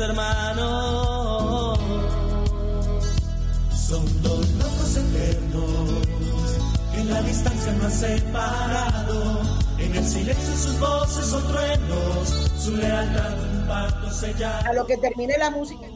hermanos. Son dos locos eternos que en la distancia no han separado. En el silencio sus voces son truenos, su lealtad un pacto sellado. A lo que termine la música.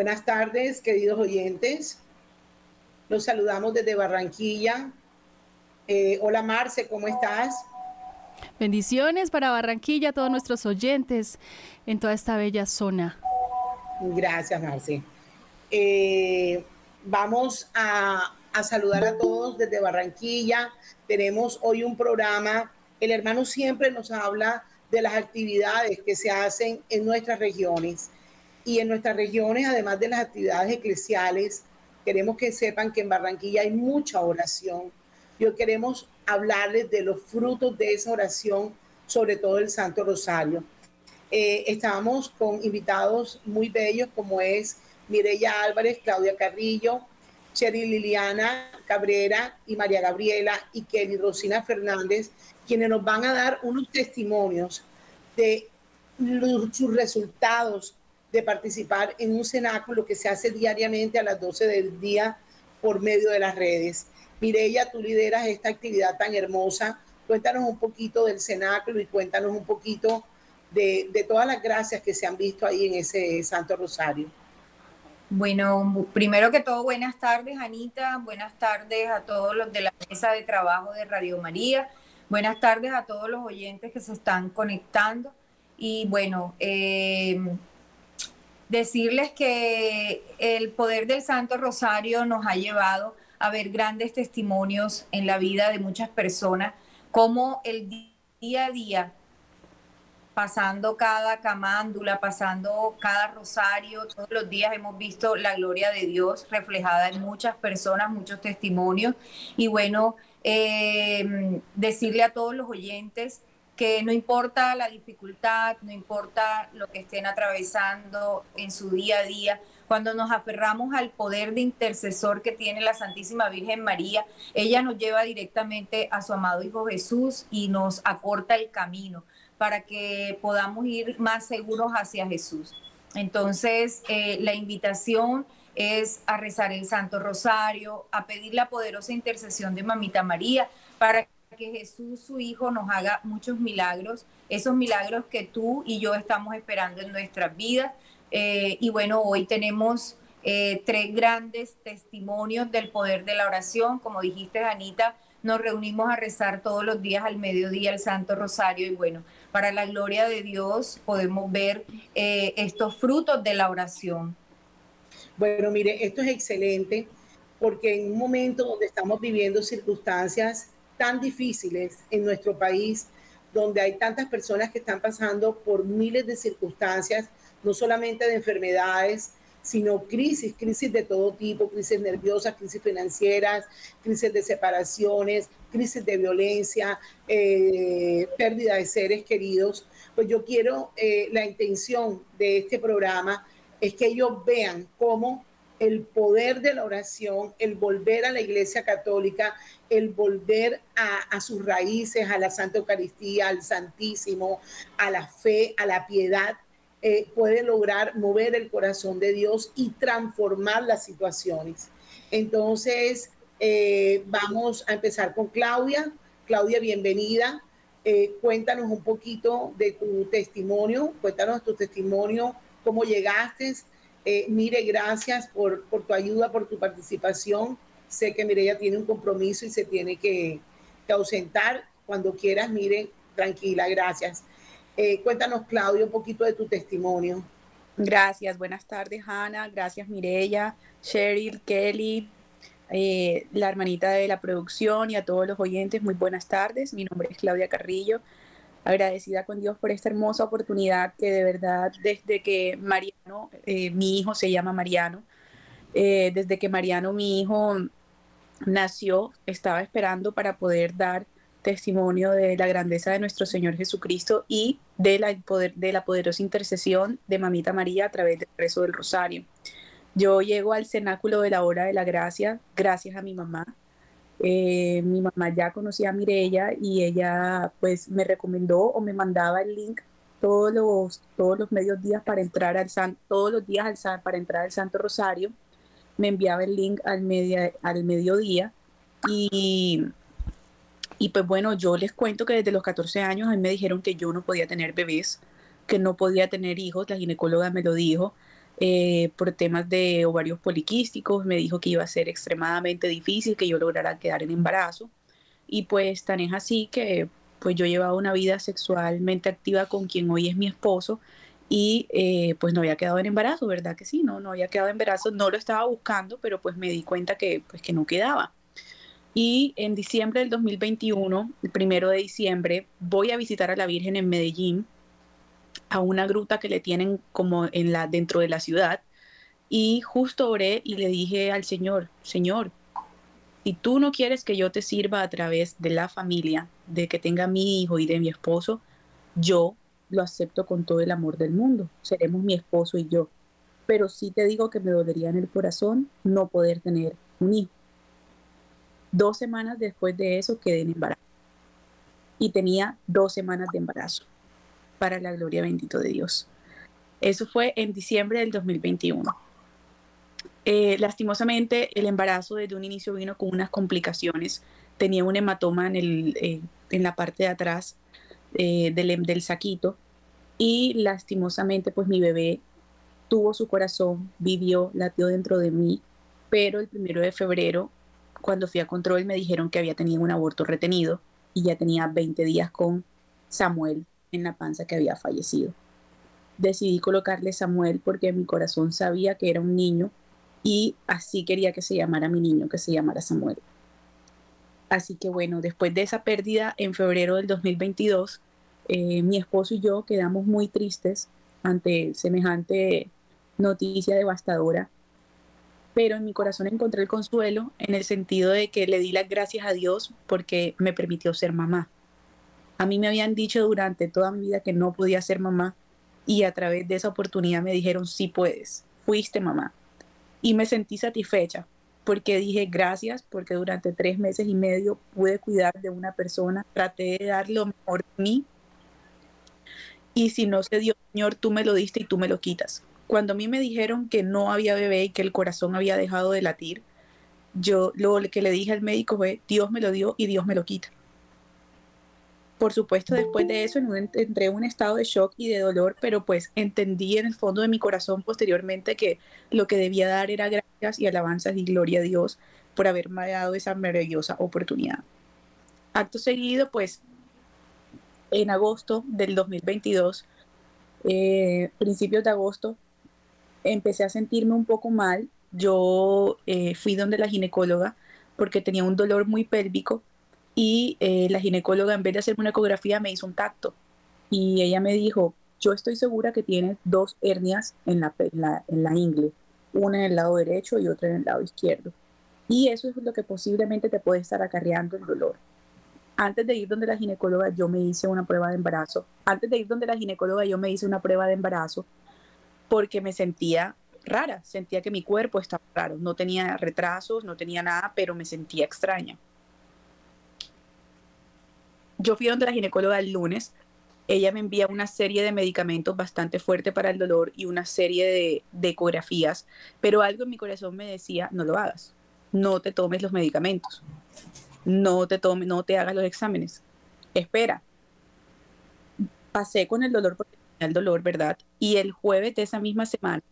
Buenas tardes, queridos oyentes. Los saludamos desde Barranquilla. Eh, hola Marce, ¿cómo estás? Bendiciones para Barranquilla, a todos nuestros oyentes en toda esta bella zona. Gracias, Marce. Eh, vamos a, a saludar a todos desde Barranquilla. Tenemos hoy un programa. El hermano siempre nos habla de las actividades que se hacen en nuestras regiones. Y en nuestras regiones, además de las actividades eclesiales, queremos que sepan que en Barranquilla hay mucha oración. Y hoy queremos hablarles de los frutos de esa oración, sobre todo el Santo Rosario. Eh, estábamos con invitados muy bellos como es Mireya Álvarez, Claudia Carrillo, Cheryl Liliana Cabrera y María Gabriela y Kelly Rosina Fernández, quienes nos van a dar unos testimonios de los- sus resultados de participar en un cenáculo que se hace diariamente a las 12 del día por medio de las redes. Mireya, tú lideras esta actividad tan hermosa. Cuéntanos un poquito del cenáculo y cuéntanos un poquito de, todas las gracias que se han visto ahí en ese Santo Rosario. Bueno, bu- primero que todo, buenas tardes, Anita. Buenas tardes a todos los de la mesa de trabajo de Radio María. Buenas tardes a todos los oyentes que se están conectando. Y bueno, eh, decirles que el poder del Santo Rosario nos ha llevado a ver grandes testimonios en la vida de muchas personas, como el día a día pasando cada camándula, pasando cada rosario, todos los días hemos visto la gloria de Dios reflejada en muchas personas, muchos testimonios. Y bueno, eh, decirle a todos los oyentes que no importa la dificultad, no importa lo que estén atravesando en su día a día, cuando nos aferramos al poder de intercesor que tiene la Santísima Virgen María, ella nos lleva directamente a su amado Hijo Jesús y nos acorta el camino para que podamos ir más seguros hacia Jesús. Entonces, eh, la invitación es a rezar el Santo Rosario, a pedir la poderosa intercesión de Mamita María para que Jesús, su Hijo, nos haga muchos milagros, esos milagros que tú y yo estamos esperando en nuestras vidas. Eh, y bueno, hoy tenemos eh, tres grandes testimonios del poder de la oración. Como dijiste, Anita, nos reunimos a rezar todos los días al mediodía el Santo Rosario y bueno, para la gloria de Dios podemos ver eh, estos frutos de la oración. Bueno, mire, esto es excelente porque en un momento donde estamos viviendo circunstancias tan difíciles en nuestro país, donde hay tantas personas que están pasando por miles de circunstancias, no solamente de enfermedades, sino crisis, crisis de todo tipo, crisis nerviosas, crisis financieras, crisis de separaciones, crisis de violencia, eh, pérdida de seres queridos. Pues yo quiero, eh, la intención de este programa es que ellos vean cómo el poder de la oración, el volver a la Iglesia Católica, el volver a, sus raíces, a la Santa Eucaristía, al Santísimo, a la fe, a la piedad, eh, puede lograr mover el corazón de Dios y transformar las situaciones. Entonces, eh, vamos a empezar con Claudia. Claudia, bienvenida. Eh, cuéntanos un poquito de tu testimonio, cuéntanos tu testimonio, cómo llegaste. Eh, mire, gracias por, por, tu ayuda, por tu participación. Sé que Mireya tiene un compromiso y se tiene que, ausentar. Cuando quieras, mire, tranquila, gracias. Eh, cuéntanos, Claudia, un poquito de tu testimonio. Gracias, buenas tardes, Hanna. Gracias, Mireya, Cheryl, Kelly, eh, la hermanita de la producción y a todos los oyentes. Muy buenas tardes. Mi nombre es Claudia Carrillo. Agradecida con Dios por esta hermosa oportunidad que de verdad desde que Mariano, eh, mi hijo se llama Mariano, Eh, desde que Mariano, mi hijo, nació, estaba esperando para poder dar testimonio de la grandeza de nuestro Señor Jesucristo y de la, poder, de la poderosa intercesión de Mamita María a través del rezo del rosario. Yo llego al cenáculo de la hora de la gracia gracias a mi mamá. Eh, mi mamá ya conocía a Mirella y ella pues me recomendó o me mandaba el link todos los, todos los medios días para entrar al santo, todos los días al, para entrar al Santo Rosario. Me enviaba el link al, media, al mediodía y y pues bueno, yo les cuento que desde los 14 años a mí me dijeron que yo no podía tener bebés, que no podía tener hijos, la ginecóloga me lo dijo, eh, por temas de ovarios poliquísticos, me dijo que iba a ser extremadamente difícil que yo lograra quedar en embarazo. Y pues tan es así que pues yo llevaba una vida sexualmente activa con quien hoy es mi esposo y eh, pues no había quedado en embarazo, ¿verdad que sí? No, no había quedado en embarazo, no lo estaba buscando, pero pues me di cuenta que pues que no quedaba. Y en diciembre del 2021, el primero de diciembre, voy a visitar a la Virgen en Medellín, a una gruta que le tienen como en la, dentro de la ciudad. Y justo oré y le dije al Señor, Señor, si tú no quieres que yo te sirva a través de la familia, de que tenga mi hijo y de mi esposo, yo lo acepto con todo el amor del mundo. Seremos mi esposo y yo. Pero sí te digo que me dolería en el corazón no poder tener un hijo. Dos semanas después de eso quedé en embarazo. Y tenía dos semanas de embarazo, para la gloria bendito de Dios. Eso fue en diciembre del 2021. Eh, lastimosamente, el embarazo desde un inicio vino con unas complicaciones. Tenía un hematoma en, el, eh, en la parte de atrás eh, del, del saquito y lastimosamente, pues mi bebé tuvo su corazón, vivió, latió dentro de mí, pero el primero de febrero cuando fui a control me dijeron que había tenido un aborto retenido y ya tenía 20 días con Samuel en la panza que había fallecido. Decidí colocarle Samuel porque mi corazón sabía que era un niño y así quería que se llamara mi niño, que se llamara Samuel. Así que bueno, después de esa pérdida en febrero del 2022, eh, mi esposo y yo quedamos muy tristes ante semejante noticia devastadora pero en mi corazón encontré el consuelo en el sentido de que le di las gracias a Dios porque me permitió ser mamá. A mí me habían dicho durante toda mi vida que no podía ser mamá y a través de esa oportunidad me dijeron, sí puedes, fuiste mamá. Y me sentí satisfecha porque dije gracias porque durante tres meses y medio pude cuidar de una persona, traté de dar lo mejor de mí y si no se dio, Señor, tú me lo diste y tú me lo quitas. Cuando a mí me dijeron que no había bebé y que el corazón había dejado de latir, yo lo que le dije al médico fue, Dios me lo dio y Dios me lo quita. Por supuesto, después de eso entré en un estado de shock y de dolor, pero pues entendí en el fondo de mi corazón posteriormente que lo que debía dar era gracias y alabanzas y gloria a Dios por haberme dado esa maravillosa oportunidad. Acto seguido, pues en agosto del 2022, eh, principios de agosto, empecé a sentirme un poco mal. Yo eh, fui donde la ginecóloga porque tenía un dolor muy pélvico y eh, la ginecóloga en vez de hacerme una ecografía me hizo un tacto y ella me dijo, yo estoy segura que tienes dos hernias en la, en la, ingle, una en el lado derecho y otra en el lado izquierdo. Y eso es lo que posiblemente te puede estar acarreando el dolor. Antes de ir donde la ginecóloga, yo me hice una prueba de embarazo. Antes de ir donde la ginecóloga, yo me hice una prueba de embarazo porque me sentía rara, sentía que mi cuerpo estaba raro, no tenía retrasos, no tenía nada, pero me sentía extraña. Yo fui donde la ginecóloga el lunes, ella me envía una serie de medicamentos bastante fuerte para el dolor y una serie de, ecografías, pero algo en mi corazón me decía, no lo hagas, no te tomes los medicamentos, no te, tomes, no te hagas los exámenes, espera. Pasé con el dolor porque el dolor, ¿verdad? Y el jueves de esa misma semana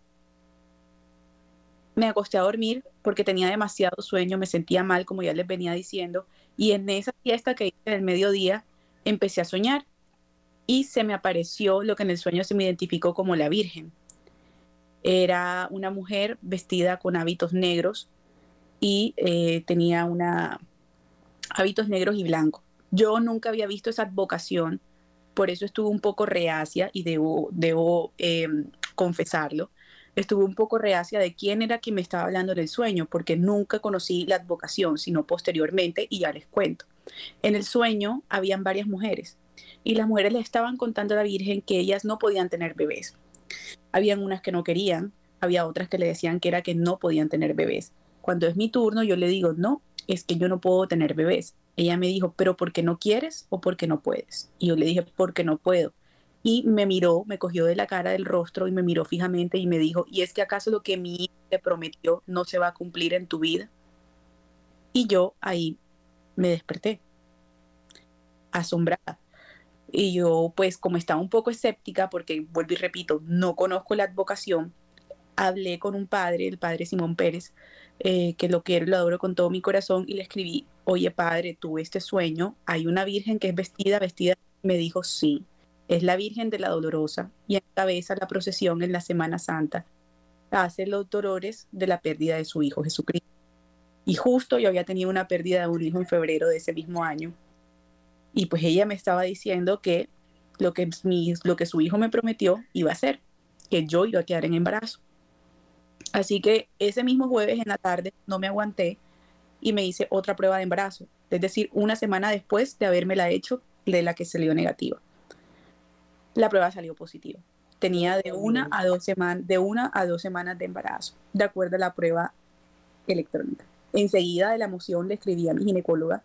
me acosté a dormir porque tenía demasiado sueño, me sentía mal, como ya les venía diciendo, y en esa fiesta que hice en el mediodía empecé a soñar y se me apareció lo que en el sueño se me identificó como la Virgen. Era una mujer vestida con hábitos negros y eh, tenía una hábitos negros y blancos. Yo nunca había visto esa advocación por eso estuve un poco reacia y debo, debo em, confesarlo. Estuve un poco reacia de quién era quien me estaba hablando del sueño, porque nunca conocí la advocación, sino posteriormente, y ya les cuento. En el sueño habían varias mujeres, y las mujeres le estaban contando a la Virgen que ellas no podían tener bebés. Habían unas que no querían, había otras que le decían que era que no podían tener bebés. Cuando es mi turno, yo le digo, no, es que yo no puedo tener bebés. Ella me dijo, pero ¿por qué no quieres o por qué no puedes? Y yo le dije, porque no puedo. Y me miró, me cogió de la cara del rostro y me miró fijamente y me dijo, ¿y es que acaso lo que mi hijo te prometió no se va a cumplir en tu vida? Y yo ahí me desperté, asombrada. Y yo, pues como estaba un poco escéptica, porque vuelvo y repito, no conozco la advocación, hablé con un padre, el padre Simón Pérez, eh, que lo quiero lo adoro con todo mi corazón, y le escribí, oye padre, tuve este sueño, hay una virgen que es vestida, vestida, me dijo, sí, es la Virgen de la Dolorosa y encabeza la procesión en la Semana Santa, hace los dolores de la pérdida de su hijo Jesucristo. Y justo yo había tenido una pérdida de un hijo en febrero de ese mismo año. Y pues ella me estaba diciendo que lo que, mi, lo que su hijo me prometió iba a ser, que yo iba a quedar en embarazo. Así que ese mismo jueves en la tarde no me aguanté y me hice otra prueba de embarazo, es decir, una semana después de haberme la hecho de la que salió negativa. La prueba salió positiva. Tenía de una a dos semanas, de una a dos semanas de embarazo, de acuerdo a la prueba electrónica. Enseguida de la emoción le escribí a mi ginecóloga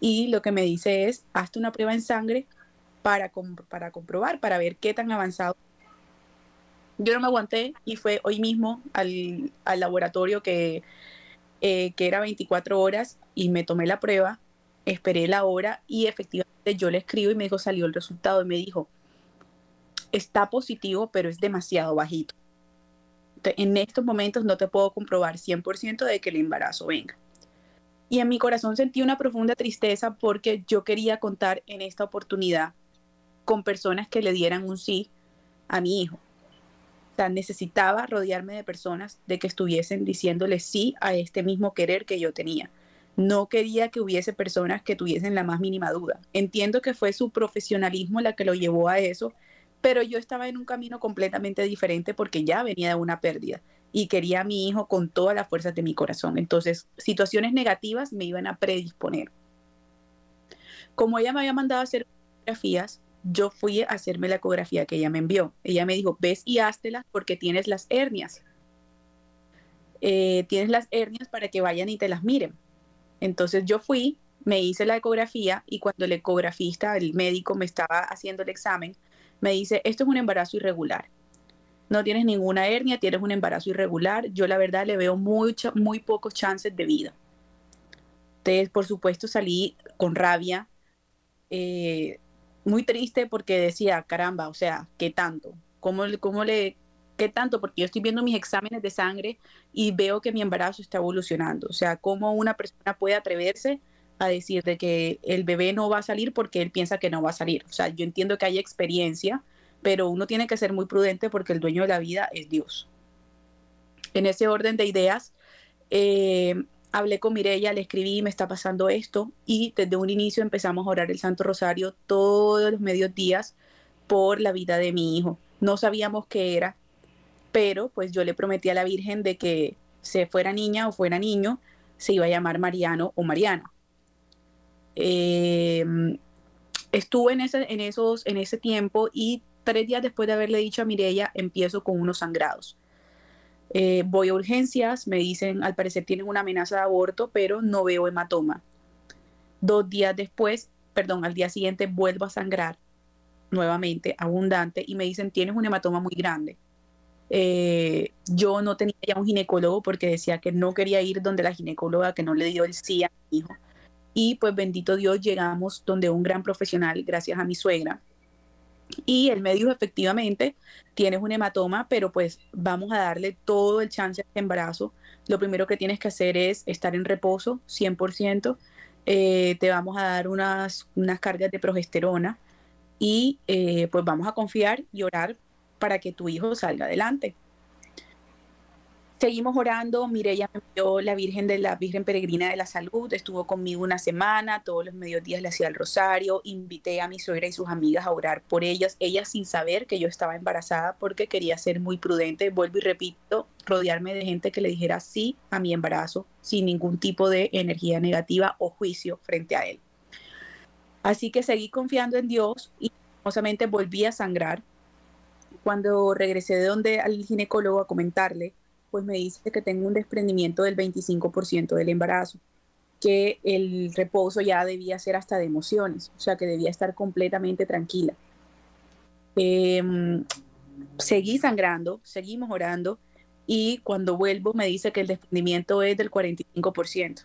y lo que me dice es, hazte una prueba en sangre para, para comprobar, para ver qué tan avanzado yo no me aguanté y fue hoy mismo al, laboratorio que, eh, que era 24 horas y me tomé la prueba, esperé la hora y efectivamente yo le escribo y me dijo, salió el resultado y me dijo, está positivo, pero es demasiado bajito. En estos momentos no te puedo comprobar 100% de que el embarazo venga. Y en mi corazón sentí una profunda tristeza porque yo quería contar en esta oportunidad con personas que le dieran un sí a mi hijo necesitaba rodearme de personas de que estuviesen diciéndole sí a este mismo querer que yo tenía. No quería que hubiese personas que tuviesen la más mínima duda. Entiendo que fue su profesionalismo la que lo llevó a eso, pero yo estaba en un camino completamente diferente porque ya venía de una pérdida y quería a mi hijo con todas las fuerzas de mi corazón. Entonces, situaciones negativas me iban a predisponer. Como ella me había mandado a hacer fotografías, yo fui a hacerme la ecografía que ella me envió. Ella me dijo, ves y háztelas porque tienes las hernias. Eh, tienes las hernias para que vayan y te las miren. Entonces yo fui, me hice la ecografía y cuando el ecografista, el médico, me estaba haciendo el examen, me dice, esto es un embarazo irregular. No tienes ninguna hernia, tienes un embarazo irregular. Yo la verdad le veo mucho, muy pocos chances de vida. Entonces, por supuesto, salí con rabia. Eh, muy triste porque decía, caramba, o sea, ¿qué tanto? ¿Cómo, cómo le, qué tanto? Porque yo estoy viendo mis exámenes de sangre y veo que mi embarazo está evolucionando. O sea, ¿cómo una persona puede atreverse a decir de que el bebé no va a salir porque él piensa que no va a salir? O sea, yo entiendo que hay experiencia, pero uno tiene que ser muy prudente porque el dueño de la vida es Dios. En ese orden de ideas, eh, hablé con Mirella, le escribí, me está pasando esto y desde un inicio empezamos a orar el Santo Rosario todos los medios días por la vida de mi hijo. No sabíamos qué era, pero pues yo le prometí a la Virgen de que se fuera niña o fuera niño, se iba a llamar Mariano o Mariana. Em, estuve en ese, en, esos, en ese tiempo y tres días después de haberle dicho a Mirella, empiezo con unos sangrados eh, voy a urgencias, me dicen, al parecer tienen una amenaza de aborto, pero no veo hematoma. Dos días después, perdón, al día siguiente vuelvo a sangrar nuevamente, abundante, y me dicen, tienes un hematoma muy grande. Eh, yo no tenía ya un ginecólogo porque decía que no quería ir donde la ginecóloga, que no le dio el sí a mi hijo. Y pues bendito Dios, llegamos donde un gran profesional, gracias a mi suegra, y él me efectivamente, tienes un hematoma, pero pues vamos a darle todo el chance a este embarazo. Lo primero que tienes que hacer es estar en reposo 100%. Eh, te vamos a dar unas, unas cargas de progesterona y eh, pues vamos a confiar y orar para que tu hijo salga adelante. Seguimos orando, Mireya me envió la Virgen de la Virgen Peregrina de la Salud, estuvo conmigo una semana, todos los mediodías le hacía el rosario, invité a mi suegra y sus amigas a orar por ellas, ellas sin saber que yo estaba embarazada porque quería ser muy prudente, vuelvo y repito, rodearme de gente que le dijera sí a mi embarazo sin ningún tipo de energía negativa o juicio frente a él. Así que seguí confiando en Dios y famosamente volví a sangrar. Cuando regresé de donde al ginecólogo a comentarle, pues me dice que tengo un desprendimiento del 25% del embarazo, que el reposo ya debía ser hasta de emociones, o sea que debía estar completamente tranquila. Em, seguí sangrando, seguimos orando y cuando vuelvo me dice que el desprendimiento es del 45%,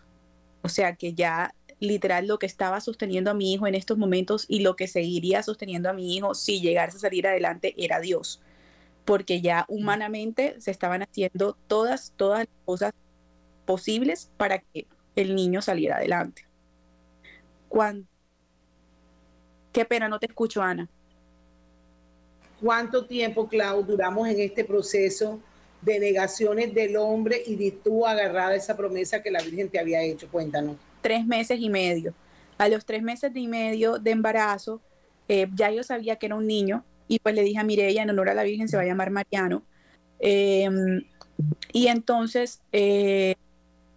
o sea que ya literal lo que estaba sosteniendo a mi hijo en estos momentos y lo que seguiría sosteniendo a mi hijo si llegase a salir adelante era Dios porque ya humanamente se estaban haciendo todas, todas las cosas posibles para que el niño saliera adelante. Qué pena, no te escucho, Ana. ¿Cuánto tiempo, Clau, duramos en este proceso de negaciones del hombre y de tú agarrar esa promesa que la Virgen te había hecho? Cuéntanos. Tres meses y medio. A los tres meses y medio de embarazo, eh, ya yo sabía que era un niño, y pues le dije a Mireya, en honor a la Virgen, se va a llamar Mariano. Em, y entonces, eh,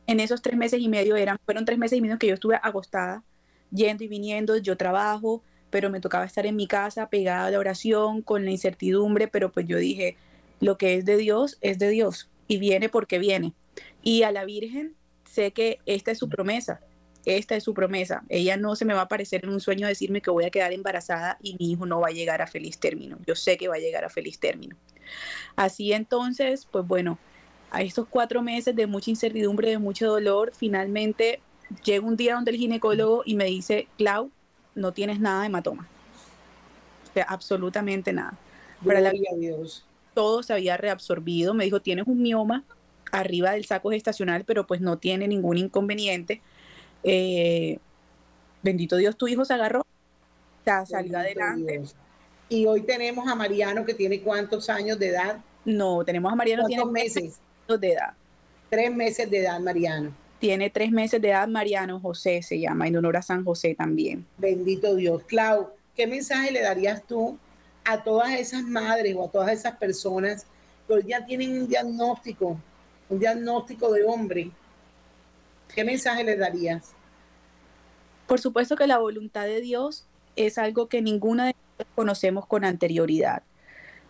en esos tres meses y medio, eran, fueron tres meses y medio que yo estuve acostada, yendo y viniendo, yo trabajo, pero me tocaba estar en mi casa pegada a la oración, con la incertidumbre, pero pues yo dije, lo que es de Dios es de Dios y viene porque viene. Y a la Virgen sé que esta es su promesa, esta es su promesa. Ella no se me va a aparecer en un sueño decirme que voy a quedar embarazada y mi hijo no va a llegar a feliz término. Yo sé que va a llegar a feliz término. Así entonces, pues bueno, a estos cuatro meses de mucha incertidumbre, de mucho dolor, finalmente llega un día donde el ginecólogo y me dice, Clau, no tienes nada de hematoma. O sea, absolutamente nada. Para la vida Dios. Todo se había reabsorbido. Me dijo, tienes un mioma arriba del saco gestacional, pero pues no tiene ningún inconveniente. Eh, bendito Dios, tu hijo se agarró, salió adelante. Y hoy tenemos a Mariano que tiene cuántos años de edad? No, tenemos a Mariano tiene meses de edad. Tres meses de edad, Mariano. Tiene tres meses de edad, Mariano José se llama, en honor a San José también. Bendito Dios. Clau, ¿qué mensaje le darías tú a todas esas madres o a todas esas personas que hoy ya tienen un diagnóstico, un diagnóstico de hombre? ¿Qué mensaje le darías? Por supuesto que la voluntad de Dios es algo que ninguna de nosotros conocemos con anterioridad.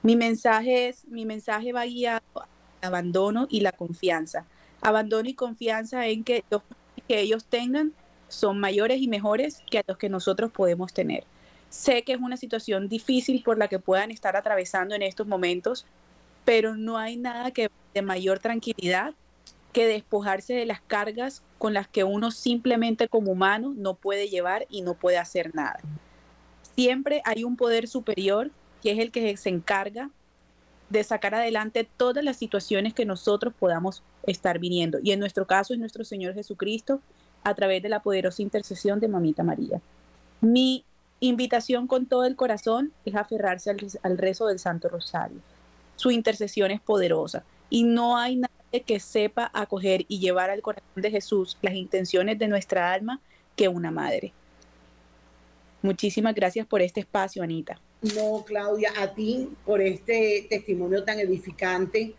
Mi mensaje es, mi mensaje va guiado al abandono y la confianza. Abandono y confianza en que los que ellos tengan son mayores y mejores que los que nosotros podemos tener. Sé que es una situación difícil por la que puedan estar atravesando en estos momentos, pero no hay nada que de mayor tranquilidad que despojarse de las cargas con las que uno simplemente como humano no puede llevar y no puede hacer nada. Siempre hay un poder superior que es el que se encarga de sacar adelante todas las situaciones que nosotros podamos estar viniendo. Y en nuestro caso es nuestro Señor Jesucristo a través de la poderosa intercesión de Mamita María. Mi invitación con todo el corazón es aferrarse al, al rezo del Santo Rosario. Su intercesión es poderosa y no hay nada que sepa acoger y llevar al corazón de Jesús las intenciones de nuestra alma que una madre. Muchísimas gracias por este espacio, Anita. No, Claudia, a ti por este testimonio tan edificante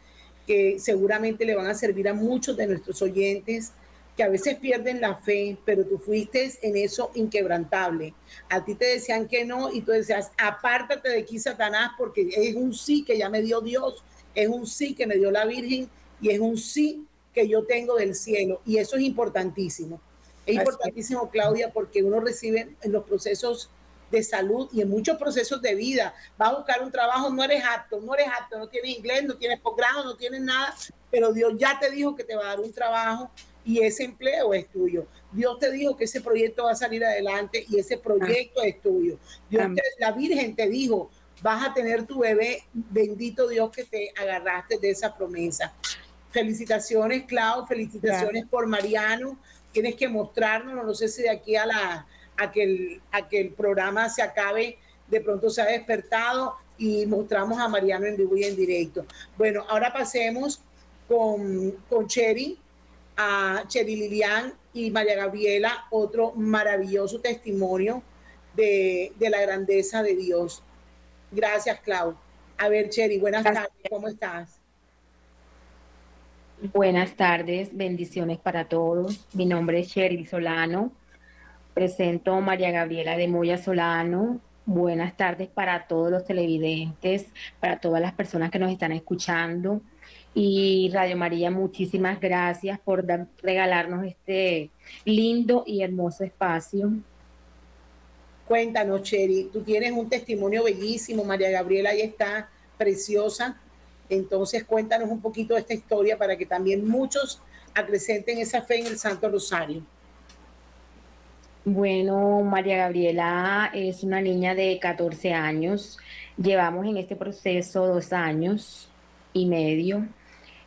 que seguramente le van a servir a muchos de nuestros oyentes que a veces pierden la fe, pero tú fuiste en eso inquebrantable. A ti te decían que no y tú decías, apártate de aquí, Satanás, porque es un sí que ya me dio Dios, es un sí que me dio la Virgen y es un sí que yo tengo del cielo y eso es importantísimo. Es importantísimo, Claudia, porque uno recibe en los procesos de salud y en muchos procesos de vida. Va a buscar un trabajo, no eres apto, no eres apto, no tienes inglés, no tienes posgrado, no tienes nada, pero Dios ya te dijo que te va a dar un trabajo y ese empleo es tuyo. Dios te dijo que ese proyecto va a salir adelante y ese proyecto es tuyo. Dios la Virgen te dijo, vas a tener tu bebé, bendito Dios que te agarraste de esa promesa. Felicitaciones, Clau, felicitaciones por Mariano. Tienes que mostrarnos, no sé si de aquí a, la, a, que el, a que el programa se acabe, de pronto se ha despertado y mostramos a Mariano en vivo y en directo. Bueno, ahora pasemos con, con Cheri, a Cheri Lilian y María Gabriela, otro maravilloso testimonio de, de la grandeza de Dios. Gracias, Clau. A ver, Cheri, buenas tardes, ¿cómo estás? Buenas tardes, bendiciones para todos. Mi nombre es Cheryl Solano. Presento a María Gabriela de Moya Solano. Buenas tardes para todos los televidentes, para todas las personas que nos están escuchando. Y Radio María, muchísimas gracias por regalarnos este lindo y hermoso espacio. Cuéntanos, Cheri, tú tienes un testimonio bellísimo, María Gabriela ahí está preciosa. Entonces, cuéntanos un poquito de esta historia para que también muchos acrecenten esa fe en el Santo Rosario. Bueno, María Gabriela es una niña de 14 años. Llevamos en este proceso dos años y medio.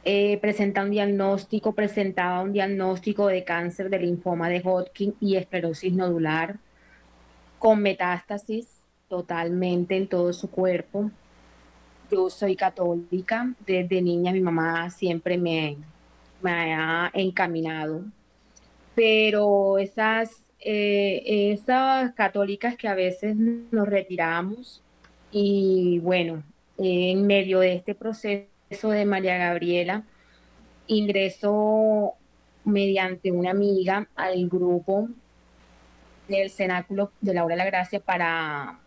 Eh, presenta un diagnóstico, presentaba un diagnóstico de cáncer de linfoma de Hodgkin y esclerosis nodular con metástasis totalmente en todo su cuerpo. Yo soy católica, desde niña mi mamá siempre me, me ha encaminado, pero esas, eh, esas católicas que a veces nos retiramos y bueno, en medio de este proceso de María Gabriela, ingreso mediante una amiga al grupo del Cenáculo de la Hora de la Gracia para,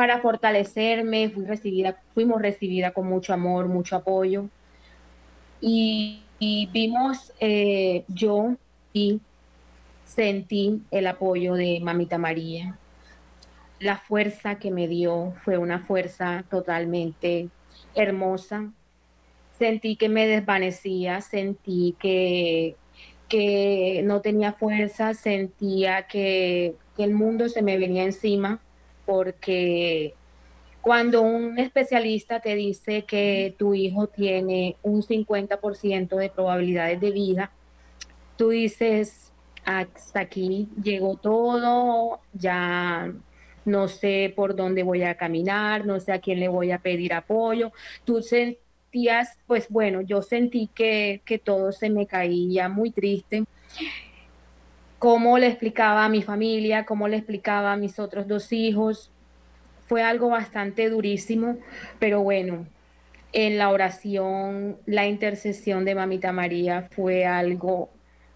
para fortalecerme. Fui recibida, fuimos recibidas con mucho amor, mucho apoyo. Y, vimos, eh, yo y sentí el apoyo de Mamita María. La fuerza que me dio fue una fuerza totalmente hermosa. Sentí que me desvanecía, sentí que que no tenía fuerza, sentía que, el mundo se me venía encima, porque cuando un especialista te dice que tu hijo tiene un 50% de probabilidades de vida, tú dices, hasta aquí llegó todo, ya no sé por dónde voy a caminar, no sé a quién le voy a pedir apoyo. Tú pues bueno, yo sentí que, que todo se me caía muy triste. Cómo le explicaba a mi familia, cómo le explicaba a mis otros dos hijos, fue algo bastante durísimo, pero bueno, en la oración, la intercesión de Mamita María fue algo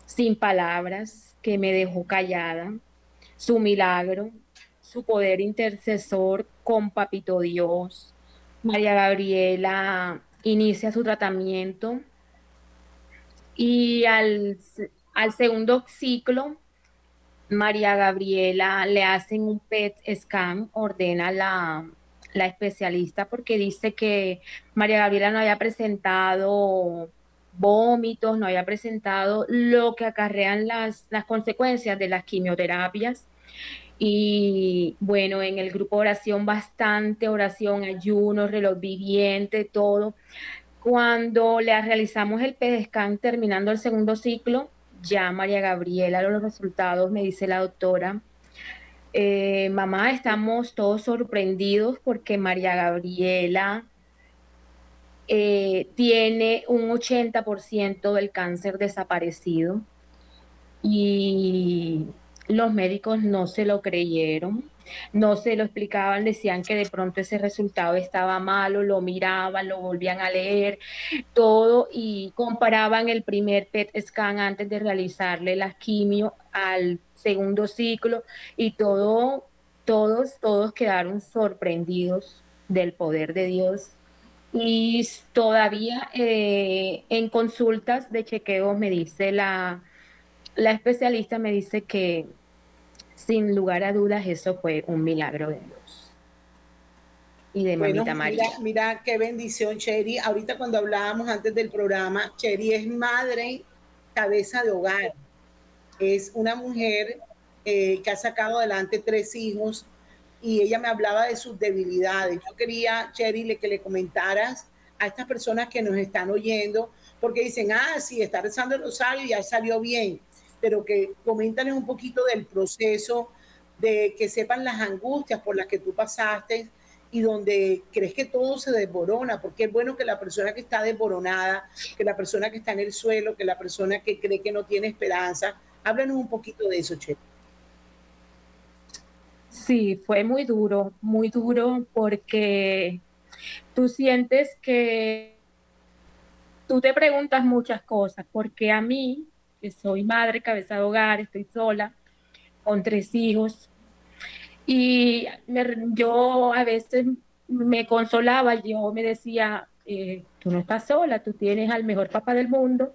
sin palabras que me dejó callada. Su milagro, su poder intercesor con Papito Dios. María Gabriela inicia su tratamiento y al, segundo ciclo, María Gabriela le hacen un PET scan, ordena la, la especialista porque dice que María Gabriela no había presentado vómitos, no había presentado lo que acarrean las, las consecuencias de las quimioterapias. Y bueno, en el grupo oración, bastante oración, ayuno, reloj viviente, todo. Cuando le realizamos el PEDESCAN terminando el segundo ciclo, ya María Gabriela, los resultados, me dice la doctora, eh, mamá, estamos todos sorprendidos porque María Gabriela eh, tiene un 80% del cáncer desaparecido. Y los médicos no se lo creyeron, no se lo explicaban, decían que de pronto ese resultado estaba malo, lo miraban, lo volvían a leer, todo y comparaban el primer PET scan antes de realizarle la quimio al segundo ciclo y todo, todos, todos quedaron sorprendidos del poder de Dios. Y todavía eh, en consultas de chequeo me dice la, la especialista me dice que sin lugar a dudas eso fue un milagro de Dios. Y de Mamita María. Mira, qué bendición, Cheri. Ahorita cuando hablábamos antes del programa, Cheri es madre, cabeza de hogar. Es una mujer eh, que ha sacado adelante tres hijos y ella me hablaba de sus debilidades. Yo quería, Cheri, que le comentaras a estas personas que nos están oyendo, porque dicen, ah, sí, está rezando el rosario y ya salió bien pero que comenten un poquito del proceso, de que sepan las angustias por las que tú pasaste y donde crees que todo se desborona, porque es bueno que la persona que está desboronada, que la persona que está en el suelo, que la persona que cree que no tiene esperanza. Háblanos un poquito de eso, Che. Sí, fue muy duro, muy duro porque tú sientes que tú te preguntas muchas cosas, porque a mí, soy madre, cabeza de hogar, estoy sola, con tres hijos, y yo a veces me consolaba, yo me decía, eh, tú no estás sola, tú tienes al mejor papá del mundo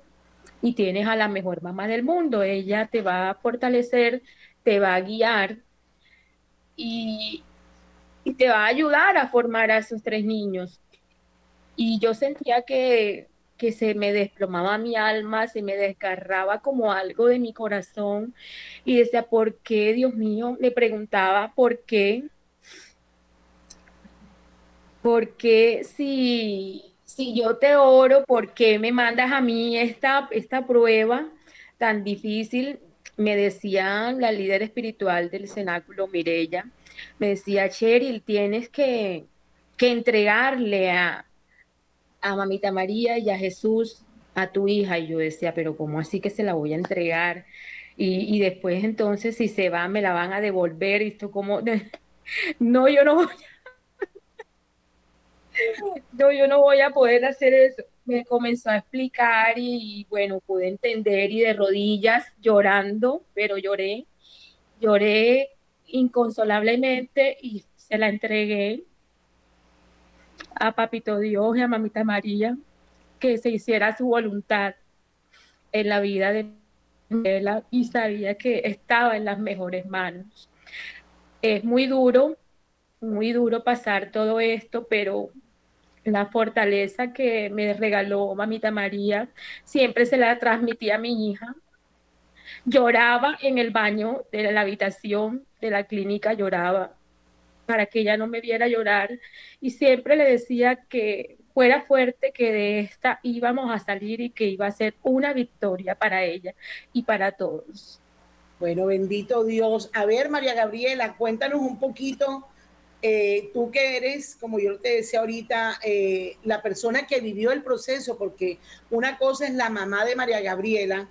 y tienes a la mejor mamá del mundo. Ella te va a fortalecer, te va a guiar y, y te va a ayudar a formar a esos tres niños. Y yo sentía que que se me desplomaba mi alma, se me desgarraba como algo de mi corazón y decía, ¿por qué, Dios mío? Le preguntaba, ¿por qué? ¿Por qué si, si yo te oro, por qué me mandas a mí esta, esta prueba tan difícil? Me decía la líder espiritual del cenáculo, Mirella, me decía, Cheryl, tienes que, que entregarle a, a mamita María y a Jesús, a tu hija. Y yo decía, pero ¿cómo así que se la voy a entregar? Y, después entonces si se va, me la van a devolver. Y esto como, no, yo no voy a... No, yo no voy a poder hacer eso. Me comenzó a explicar y, bueno, pude entender y de rodillas llorando, pero lloré, lloré inconsolablemente y se la entregué a Papito Dios y a Mamita María que se hiciera su voluntad en la vida de ella y sabía que estaba en las mejores manos. Es muy duro, muy duro pasar todo esto, pero la fortaleza que me regaló Mamita María siempre se la transmití a mi hija. Lloraba en el baño de la habitación de la clínica, lloraba para que ella no me viera llorar y siempre le decía que fuera fuerte, que de esta íbamos a salir y que iba a ser una victoria para ella y para todos. Bueno, bendito Dios. A ver, María Gabriela, cuéntanos un poquito, eh, tú que eres, como yo te decía ahorita, eh, la persona que vivió el proceso, porque una cosa es la mamá de María Gabriela,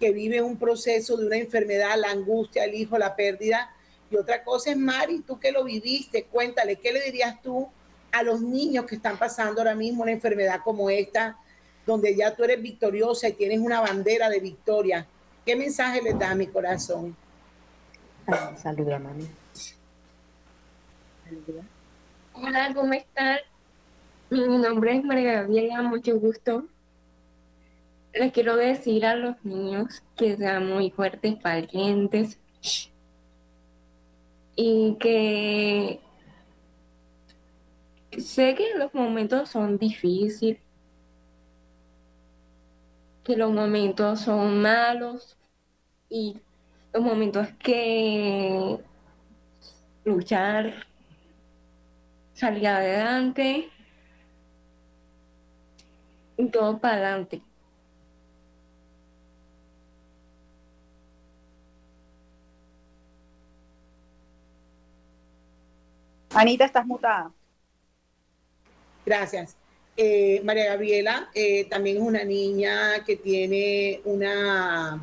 que vive un proceso de una enfermedad, la angustia, el hijo, la pérdida, y otra cosa es, Mari, tú que lo viviste, cuéntale, ¿qué le dirías tú a los niños que están pasando ahora mismo una enfermedad como esta, donde ya tú eres victoriosa y tienes una bandera de victoria? ¿Qué mensaje les da a mi corazón? saluda, mami. Hola, ¿cómo están? Mi nombre es María Gabriela, mucho gusto. Les quiero decir a los niños que sean muy fuertes, valientes, y que sé que los momentos son difíciles, que los momentos son malos y los momentos que luchar, salir adelante y todo para adelante. Anita, estás mutada. Gracias. Eh, María Gabriela eh, también es una niña que tiene una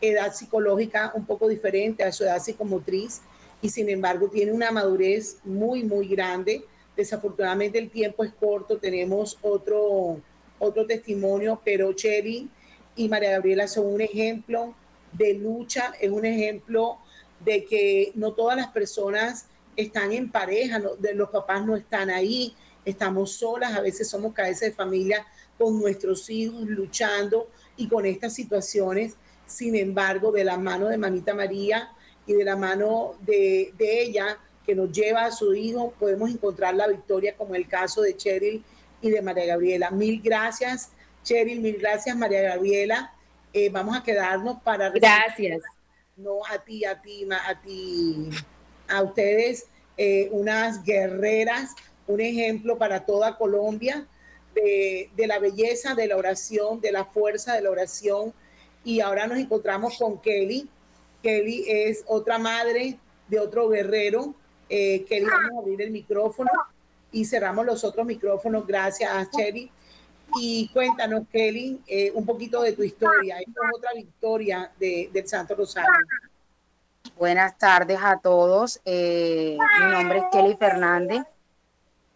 edad psicológica un poco diferente a su edad psicomotriz y sin embargo tiene una madurez muy, muy grande. Desafortunadamente el tiempo es corto, tenemos otro, otro testimonio, pero Cherry y María Gabriela son un ejemplo de lucha, es un ejemplo de que no todas las personas están en pareja, los papás no están ahí, estamos solas, a veces somos cabezas de familia con nuestros hijos luchando y con estas situaciones. Sin embargo, de la mano de Mamita María y de la mano de, ella que nos lleva a su hijo, podemos encontrar la victoria como el caso de Cheryl y de María Gabriela. Mil gracias, Cheryl, mil gracias, María Gabriela. Eh, vamos a quedarnos para... Gracias. No, a ti, a ti, a ti a ustedes eh, unas guerreras, un ejemplo para toda Colombia de, la belleza de la oración, de la fuerza de la oración. Y ahora nos encontramos con Kelly. Kelly es otra madre de otro guerrero Eh, queríamos abrir el micrófono y cerramos los otros micrófonos. Gracias, Cherry. Y cuéntanos, Kelly, eh, un poquito de tu historia. Esta es otra victoria de, del Santo Rosario. Buenas tardes a todos. Eh, mi nombre es Kelly Fernández,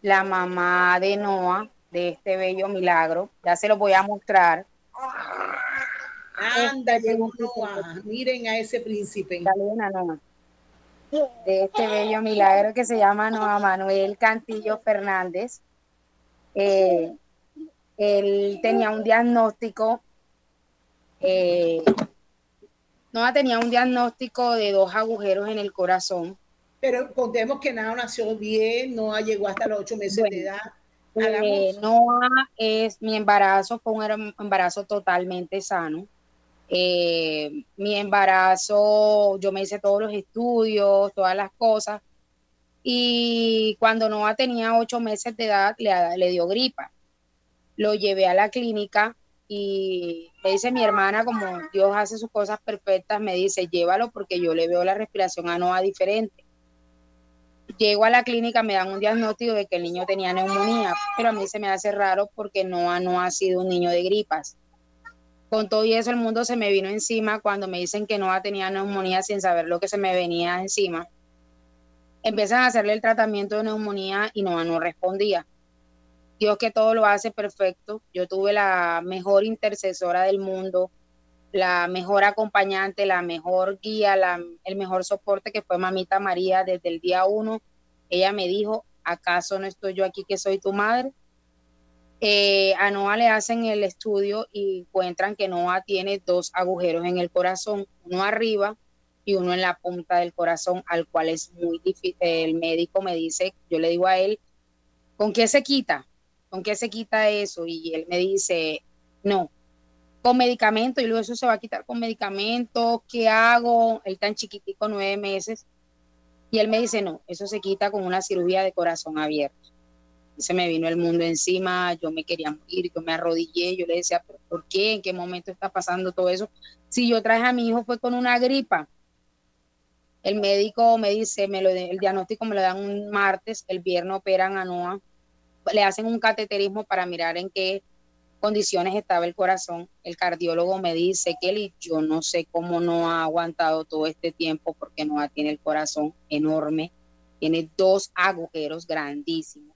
la mamá de Noah, de este bello milagro. Ya se lo voy a mostrar. Anda, llegó Noah. Miren a ese príncipe. Noah de este bello milagro que se llama Noa Manuel Cantillo Fernández. Eh, él tenía un diagnóstico, eh, Noa tenía un diagnóstico de dos agujeros en el corazón. Pero contemos que Noa nació bien, Noa llegó hasta los ocho meses de edad. Eh, Noa es mi embarazo, fue un embarazo totalmente sano. Eh, mi embarazo, yo me hice todos los estudios, todas las cosas. Y cuando Noah tenía ocho meses de edad, le, le dio gripa. Lo llevé a la clínica y me dice mi hermana, como Dios hace sus cosas perfectas, me dice, llévalo porque yo le veo la respiración a Noah diferente. Llego a la clínica, me dan un diagnóstico de que el niño tenía neumonía, pero a mí se me hace raro porque Noah no ha sido un niño de gripas. Con todo y eso, el mundo se me vino encima cuando me dicen que no tenía neumonía sin saber lo que se me venía encima. Empiezan a hacerle el tratamiento de neumonía y no, no respondía. Dios que todo lo hace perfecto. Yo tuve la mejor intercesora del mundo, la mejor acompañante, la mejor guía, el mejor soporte que fue mamita María desde el día uno. Ella me dijo, ¿acaso no estoy yo aquí que soy tu madre? Eh, a Noah le hacen el estudio y encuentran que Noah tiene dos agujeros en el corazón, uno arriba y uno en la punta del corazón, al cual es muy difícil. El médico me dice, yo le digo a él, ¿con qué se quita? ¿Con qué se quita eso? Y él me dice, no, con medicamento. Y luego eso se va a quitar con medicamento. ¿Qué hago? Él tan chiquitico, nueve meses. Y él me dice, no, eso se quita con una cirugía de corazón abierto se me vino el mundo encima, yo me quería morir, yo me arrodillé, yo le decía, ¿pero por qué? ¿En qué momento está pasando todo eso? Si yo traje a mi hijo fue con una gripa. El médico me dice, me lo, el diagnóstico me lo dan un martes, el viernes operan a Noah, le hacen un cateterismo para mirar en qué condiciones estaba el corazón. El cardiólogo me dice, Kelly, yo no sé cómo no ha aguantado todo este tiempo porque Noah tiene el corazón enorme, tiene dos agujeros grandísimos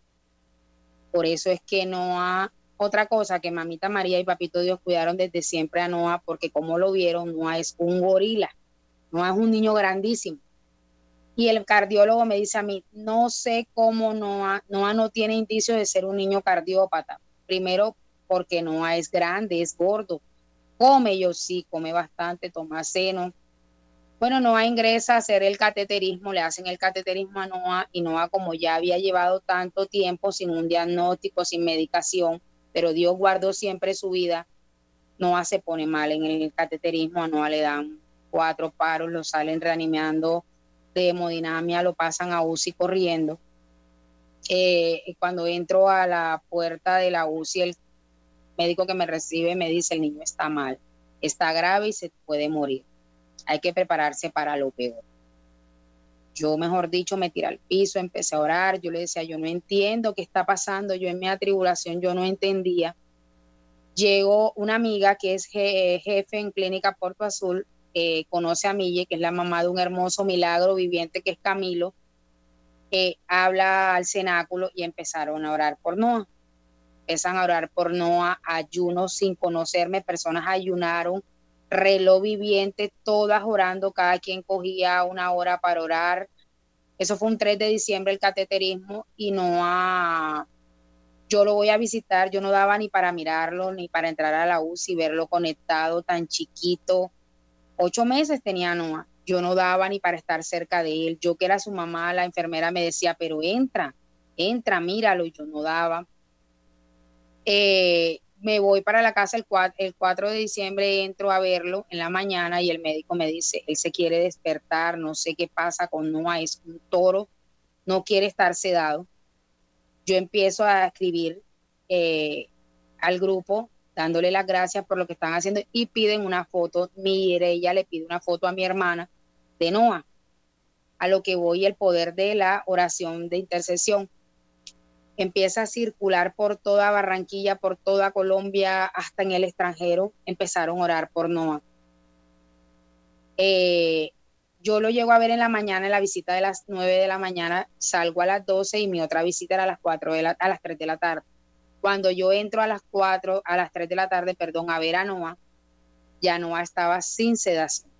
por eso es que Noah, otra cosa que mamita María y papito Dios cuidaron desde siempre a Noah, porque como lo vieron, Noah es un gorila, Noah es un niño grandísimo. Y el cardiólogo me dice a mí, no sé cómo Noah, Noah no tiene indicios de ser un niño cardiópata. Primero, porque Noah es grande, es gordo. Come, yo sí, come bastante, toma seno, bueno, Noah ingresa a hacer el cateterismo, le hacen el cateterismo a Noah y Noah como ya había llevado tanto tiempo sin un diagnóstico, sin medicación, pero Dios guardó siempre su vida, Noah se pone mal en el cateterismo, a Noah le dan cuatro paros, lo salen reanimando de hemodinamia, lo pasan a UCI corriendo. Eh, cuando entro a la puerta de la UCI, el médico que me recibe me dice, el niño está mal, está grave y se puede morir hay que prepararse para lo peor. Yo, mejor dicho, me tiré al piso, empecé a orar, yo le decía, yo no entiendo qué está pasando, yo en mi atribulación, yo no entendía. Llegó una amiga que es jefe en Clínica Puerto Azul, conoce a Mille, que es la mamá de un hermoso milagro viviente que es Camilo, habla al cenáculo y empezaron a orar por Noah. Empiezan a orar por Noah, ayuno sin conocerme, personas ayunaron, reloj viviente, todas orando, cada quien cogía una hora para orar. Eso fue un 3 de diciembre el cateterismo y no a... Yo lo voy a visitar, yo no daba ni para mirarlo, ni para entrar a la UCI, verlo conectado tan chiquito. Ocho meses tenía Noah. Yo no daba ni para estar cerca de él. Yo que era su mamá, la enfermera me decía, pero entra, entra, míralo. Yo no daba. Eh, me voy para la casa el 4, el 4 de diciembre, entro a verlo en la mañana y el médico me dice, él se quiere despertar, no sé qué pasa con Noah, es un toro, no quiere estar sedado. Yo empiezo a escribir eh, al grupo dándole las gracias por lo que están haciendo y piden una foto, mire, ella le pide una foto a mi hermana de Noah. a lo que voy el poder de la oración de intercesión. Empieza a circular por toda Barranquilla, por toda Colombia, hasta en el extranjero, empezaron a orar por Noah. Eh, yo lo llego a ver en la mañana, en la visita de las 9 de la mañana, salgo a las 12 y mi otra visita era a las 4 de a las 3 de la tarde. Cuando yo entro a las 4, a las 3 de la tarde, perdón, a ver a Noah, ya Noah estaba sin sedación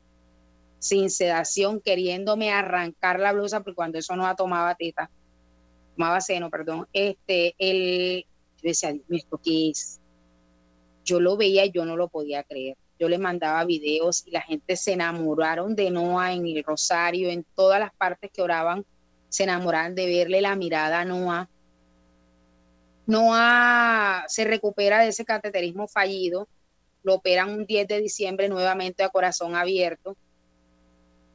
sin sedación, queriéndome arrancar la blusa, porque cuando eso no tomaba teta, tomaba seno, perdón, este, él, yo decía, ¿esto qué es? Yo lo veía y yo no lo podía creer. Yo le mandaba videos y la gente se enamoraron de Noah en el Rosario, en todas las partes que oraban, se enamoraron de verle la mirada a Noah. Noah se recupera de ese cateterismo fallido, lo operan un 10 de diciembre nuevamente a corazón abierto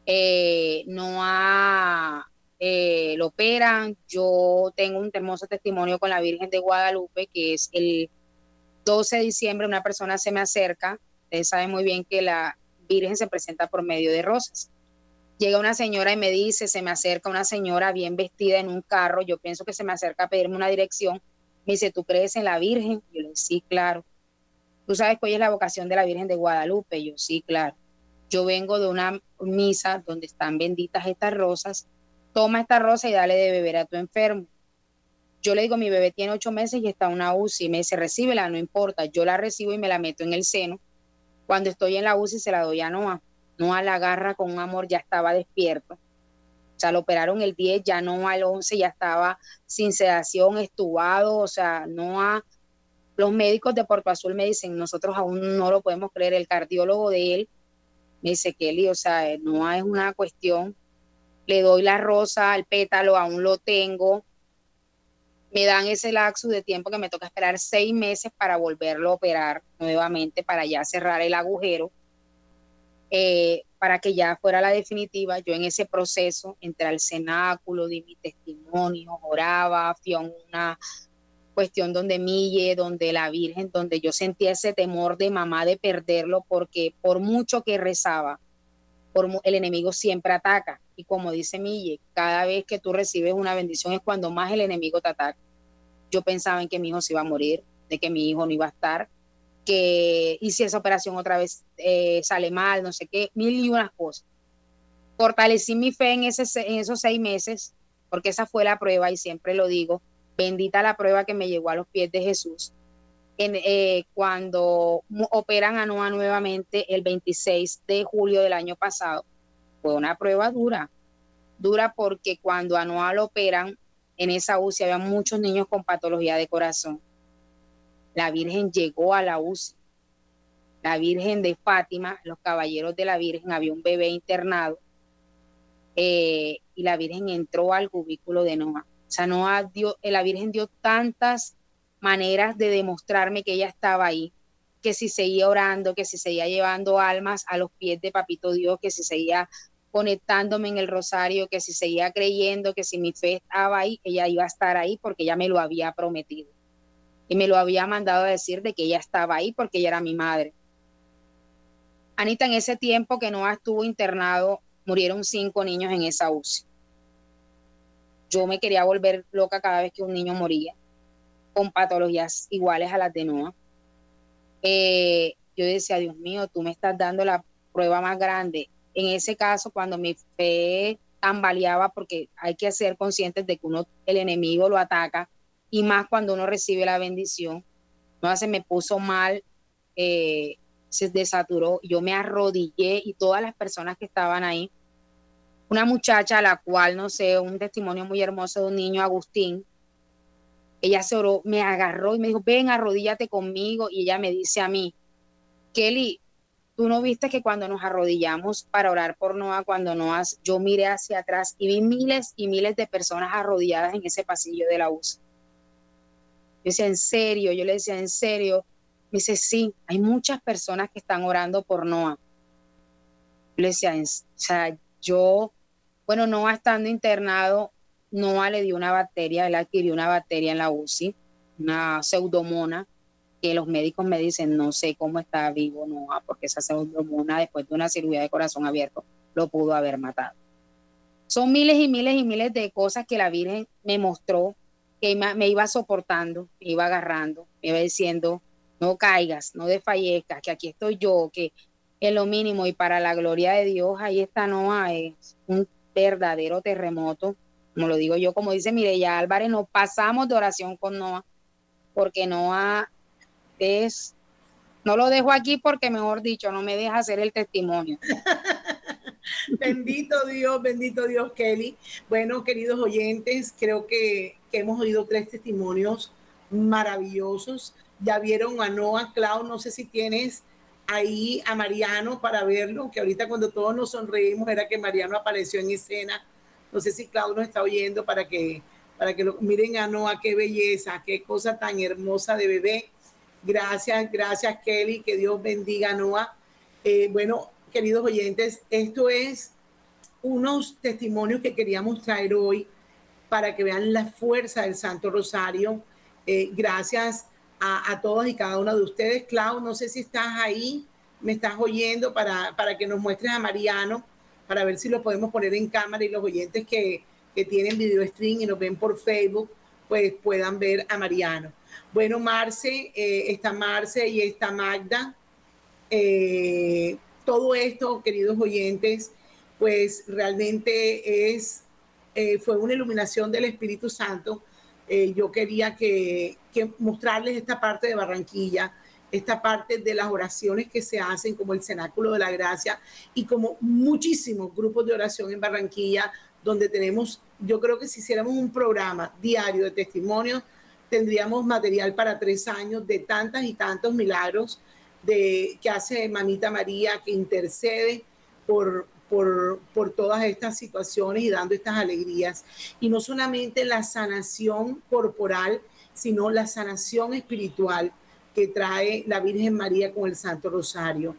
eh, no ha, eh, lo operan. Yo tengo un hermoso testimonio con la Virgen de Guadalupe, que es el 12 de diciembre, una persona se me acerca, ustedes saben muy bien que la Virgen se presenta por medio de rosas. Llega una señora y me dice, se me acerca una señora bien vestida en un carro, yo pienso que se me acerca a pedirme una dirección, me dice, ¿tú crees en la Virgen? Yo le digo, sí, claro. ¿Tú sabes cuál es la vocación de la Virgen de Guadalupe? Yo, sí, claro yo vengo de una misa donde están benditas estas rosas, toma esta rosa y dale de beber a tu enfermo. Yo le digo, mi bebé tiene ocho meses y está en una UCI, me dice, recíbela, no importa, yo la recibo y me la meto en el seno. Cuando estoy en la UCI se la doy a Noah. Noah la agarra con un amor, ya estaba despierto. Sea, lo operaron el 10, ya no al 11, ya estaba sin sedación, estubado, o sea, Noah los médicos de Puerto Azul me dicen, nosotros aún no lo podemos creer, el cardiólogo de él me dice, Kelly, o sea, no es una cuestión, le doy la rosa, al pétalo, aún lo tengo, me dan ese laxo de tiempo que me toca esperar seis meses para volverlo a operar nuevamente, para ya cerrar el agujero, eh, para que ya fuera la definitiva. Yo en ese proceso, entré al cenáculo, di mi testimonio, oraba, fui a una cuestión donde Mille, donde la Virgen, donde yo sentía ese temor de mamá de perderlo, porque por mucho que rezaba, por, el enemigo siempre ataca. Y como dice Mille, cada vez que tú recibes una bendición es cuando más el enemigo te ataca. Yo pensaba en que mi hijo se iba a morir, de que mi hijo no iba a estar, que y si esa operación otra vez eh, sale mal, no sé qué, mil y unas cosas. Fortalecí mi fe en, esos seis meses, porque esa fue la prueba y siempre lo digo, Bendita la prueba que me llegó a los pies de Jesús. En, eh, cuando operan a Noah nuevamente el 26 de julio del año pasado, fue una prueba dura. Dura porque cuando a Noah lo operan, en esa UCI había muchos niños con patología de corazón. La Virgen llegó a la UCI. La Virgen de Fátima, los caballeros de la Virgen, había un bebé internado eh, y la Virgen entró al cubículo de Noah. O sea, no dio, eh, la Virgen dio tantas maneras de demostrarme que ella estaba ahí, que si seguía orando, que si seguía llevando almas a los pies de Papito Dios, que si seguía conectándome en el rosario, que si seguía creyendo, que si mi fe estaba ahí, ella iba a estar ahí porque ella me lo había prometido. Y me lo había mandado a decir de que ella estaba ahí porque ella era mi madre. Anita, en ese tiempo que no estuvo internado, murieron cinco niños en esa UCI yo me quería volver loca cada vez que un niño moría, con patologías iguales a las de Noah. Eh, yo decía, Dios mío, tú me estás dando la prueba más grande. En ese caso, cuando mi fe tambaleaba, porque hay que ser conscientes de que uno, el enemigo lo ataca, y más cuando uno recibe la bendición, no se me puso mal, eh, se desaturó, yo me arrodillé y todas las personas que estaban ahí una muchacha a la cual, no sé, un testimonio muy hermoso de un niño, Agustín, ella se oró, me agarró y me dijo, ven, arrodíllate conmigo. Y ella me dice a mí, Kelly, tú no viste que cuando nos arrodillamos para orar por Noah, cuando Noah, yo miré hacia atrás y vi miles y miles de personas arrodilladas en ese pasillo de la UCI. Yo decía, en serio, yo le decía, en serio. Me dice, sí, hay muchas personas que están orando por Noah. Yo le decía, o sea, yo bueno, Noah estando internado, Noah le dio una bacteria, él adquirió una bacteria en la UCI, una pseudomona, que los médicos me dicen, no sé cómo está vivo Noah, porque esa pseudomona después de una cirugía de corazón abierto lo pudo haber matado. Son miles y miles y miles de cosas que la Virgen me mostró, que me iba soportando, me iba agarrando, me iba diciendo, no caigas, no desfallezcas, que aquí estoy yo, que es lo mínimo y para la gloria de Dios, ahí está Noah, es un verdadero terremoto, como lo digo yo, como dice Mireya Álvarez, nos pasamos de oración con Noah, porque Noah es, no lo dejo aquí porque mejor dicho, no me deja hacer el testimonio. bendito Dios, bendito Dios, Kelly. Bueno, queridos oyentes, creo que, hemos oído tres testimonios maravillosos. Ya vieron a Noah, Clau, no sé si tienes ahí a Mariano para verlo, que ahorita cuando todos nos sonreímos era que Mariano apareció en escena. No sé si Claudio nos está oyendo para que, para que lo miren a Noah, qué belleza, qué cosa tan hermosa de bebé. Gracias, gracias Kelly, que Dios bendiga a Noah. Eh, bueno, queridos oyentes, esto es unos testimonios que queríamos traer hoy para que vean la fuerza del Santo Rosario. Eh, gracias a, todos y cada uno de ustedes. Clau, no sé si estás ahí, me estás oyendo para, para que nos muestres a Mariano, para ver si lo podemos poner en cámara y los oyentes que, que tienen video stream y nos ven por Facebook, pues puedan ver a Mariano. Bueno, Marce, eh, está Marce y está Magda. Eh, todo esto, queridos oyentes, pues realmente es, eh, fue una iluminación del Espíritu Santo. Eh, yo quería que, mostrarles esta parte de Barranquilla, esta parte de las oraciones que se hacen como el Cenáculo de la Gracia y como muchísimos grupos de oración en Barranquilla, donde tenemos, yo creo que si hiciéramos un programa diario de testimonios, tendríamos material para tres años de tantas y tantos milagros de, que hace Mamita María, que intercede por, por, por todas estas situaciones y dando estas alegrías. Y no solamente la sanación corporal, sino la sanación espiritual que trae la Virgen María con el Santo Rosario.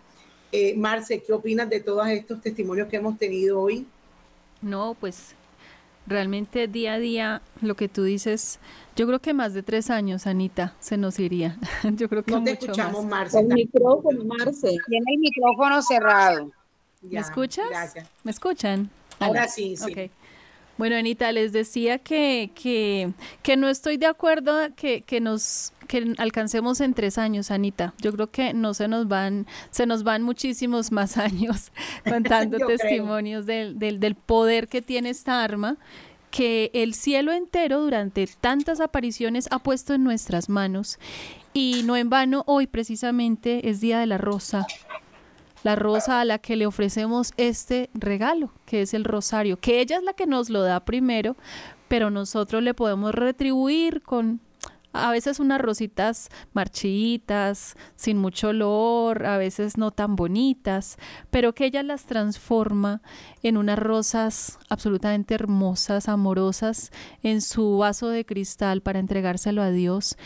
Eh, Marce, ¿qué opinas de todos estos testimonios que hemos tenido hoy? No, pues realmente día a día lo que tú dices, yo creo que más de tres años, Anita, se nos iría. yo creo que no te mucho escuchamos, más. Marce. El micrófono, Marce. Tiene el micrófono cerrado. ¿Me escuchas? Gracias. ¿Me escuchan? Ahora sí, sí. Bueno, Anita, les decía que, que, que no estoy de acuerdo que, que nos que alcancemos en tres años, Anita. Yo creo que no se nos van, se nos van muchísimos más años contando testimonios del, del, del poder que tiene esta arma que el cielo entero durante tantas apariciones ha puesto en nuestras manos. Y no en vano, hoy precisamente es Día de la Rosa, la rosa a la que le ofrecemos este regalo, que es el rosario, que ella es la que nos lo da primero, pero nosotros le podemos retribuir con a veces unas rositas marchitas, sin mucho olor, a veces no tan bonitas, pero que ella las transforma en unas rosas absolutamente hermosas, amorosas, en su vaso de cristal para entregárselo a Dios.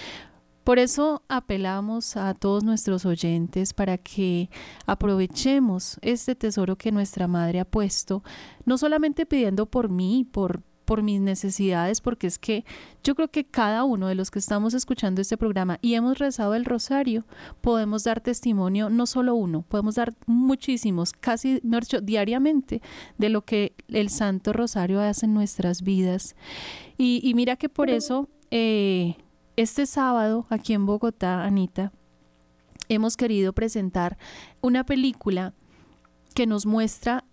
Por eso apelamos a todos nuestros oyentes para que aprovechemos este tesoro que nuestra madre ha puesto, no solamente pidiendo por mí, por por mis necesidades, porque es que yo creo que cada uno de los que estamos escuchando este programa y hemos rezado el rosario, podemos dar testimonio, no solo uno, podemos dar muchísimos, casi, dicho, diariamente, de lo que el Santo Rosario hace en nuestras vidas. Y, y mira que por eso, eh, este sábado, aquí en Bogotá, Anita, hemos querido presentar una película que nos muestra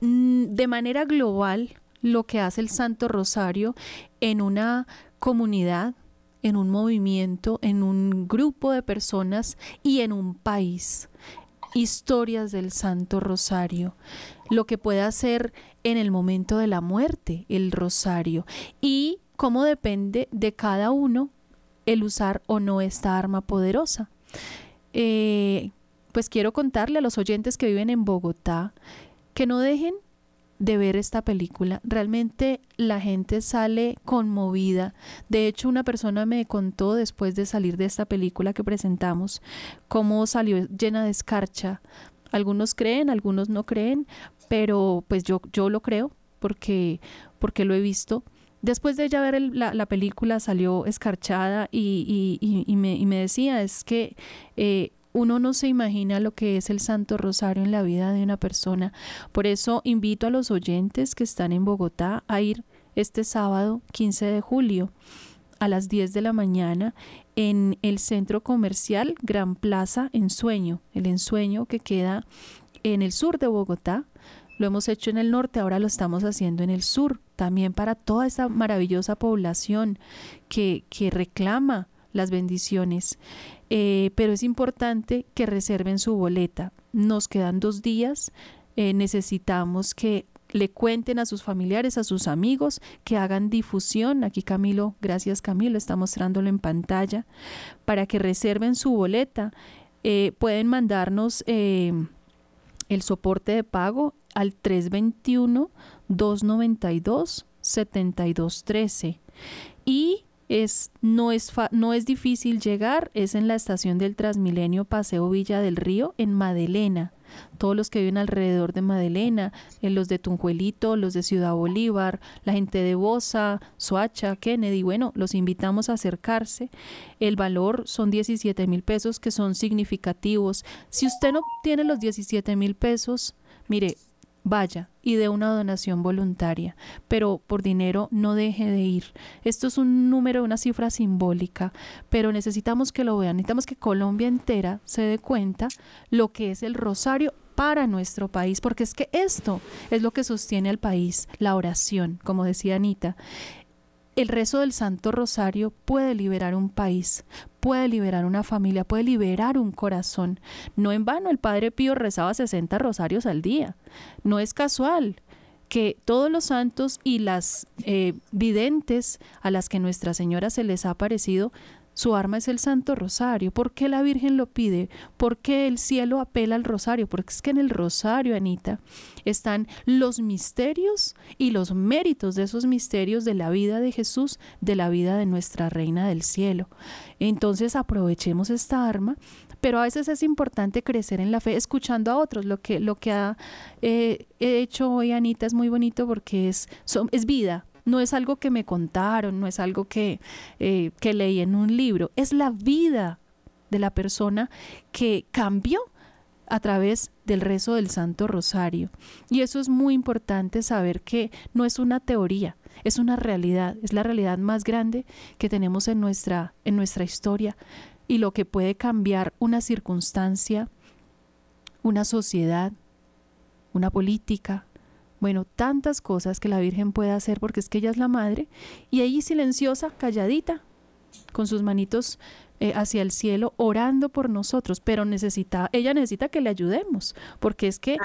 mm, de manera global lo que hace el Santo Rosario en una comunidad, en un movimiento, en un grupo de personas y en un país. Historias del Santo Rosario, lo que puede hacer en el momento de la muerte el Rosario y cómo depende de cada uno el usar o no esta arma poderosa. Eh, pues quiero contarle a los oyentes que viven en Bogotá que no dejen de ver esta película. Realmente la gente sale conmovida. De hecho, una persona me contó después de salir de esta película que presentamos cómo salió llena de escarcha. Algunos creen, algunos no creen, pero pues yo, yo lo creo porque, porque lo he visto. Después de ella ver la, la, película salió escarchada y, y, y, y, me, y me decía, es que eh, uno no se imagina lo que es el Santo Rosario en la vida de una persona. Por eso invito a los oyentes que están en Bogotá a ir este sábado 15 de julio a las 10 de la mañana en el centro comercial Gran Plaza Ensueño, el ensueño que queda en el sur de Bogotá. Lo hemos hecho en el norte, ahora lo estamos haciendo en el sur, también para toda esa maravillosa población que, que reclama las bendiciones. Eh, pero es importante que reserven su boleta. Nos quedan dos días. Eh, necesitamos que le cuenten a sus familiares, a sus amigos, que hagan difusión. Aquí Camilo, gracias Camilo, está mostrándolo en pantalla, para que reserven su boleta. Eh, pueden mandarnos el soporte de pago al 321-292-7213. Y es, no, es no es difícil llegar, es en la estación del Transmilenio Paseo Villa del Río, en Madelena. Todos los que viven alrededor de Madelena, en los de Tunjuelito, los de Ciudad Bolívar, la gente de Bosa, Soacha, Kennedy, bueno, los invitamos a acercarse. El valor son 17 mil pesos que son significativos. Si usted no tiene los 17 mil pesos, mire, vaya y de una donación voluntaria, pero por dinero no deje de ir. Esto es un número, una cifra simbólica, pero necesitamos que lo vean, necesitamos que Colombia entera se dé cuenta lo que es el rosario para nuestro país, porque es que esto es lo que sostiene al país, la oración, como decía Anita. El rezo del Santo Rosario puede liberar un país, puede liberar una familia, puede liberar un corazón. No en vano el Padre Pío rezaba 60 rosarios al día. No es casual que todos los santos y las eh, videntes a las que Nuestra Señora se les ha aparecido su arma es el Santo Rosario. ¿Por qué la Virgen lo pide? ¿Por qué el cielo apela al Rosario? Porque es que en el Rosario, Anita, están los misterios y los méritos de esos misterios de la vida de Jesús, de la vida de nuestra Reina del Cielo. Entonces aprovechemos esta arma pero a veces es importante crecer en la fe escuchando a otros. Lo que, lo que ha eh, hecho hoy Anita es muy bonito porque es, es vida, no es algo que me contaron, no es algo que, eh, que leí en un libro, es la vida de la persona que cambió a través del rezo del Santo Rosario. Y eso es muy importante saber que no es una teoría, es una realidad, es la realidad más grande que tenemos en nuestra, en nuestra historia y lo que puede cambiar una circunstancia, una sociedad, una política, bueno, tantas cosas que la Virgen puede hacer porque es que ella es la madre y ahí silenciosa, calladita, con sus manitos eh, hacia el cielo, orando por nosotros, pero necesita, ella necesita que le ayudemos, porque es que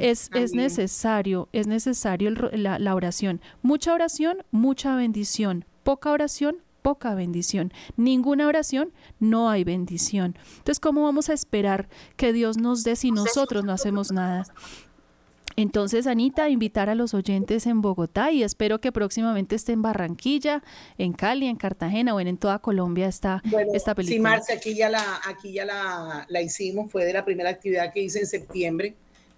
es, es, necesario, es necesario la, la oración. Mucha oración, mucha bendición. Poca oración, poca bendición. Ninguna oración, no hay bendición. Entonces, ¿cómo vamos a esperar que Dios nos dé si nosotros no hacemos nada? Entonces, Anita, invitar a los oyentes en Bogotá y espero que próximamente esté en Barranquilla, en Cali, en Cartagena o en, toda Colombia esta, esta película. Sí, Marcia, aquí ya, la, aquí ya la, la, hicimos, fue de la primera actividad que hice en septiembre,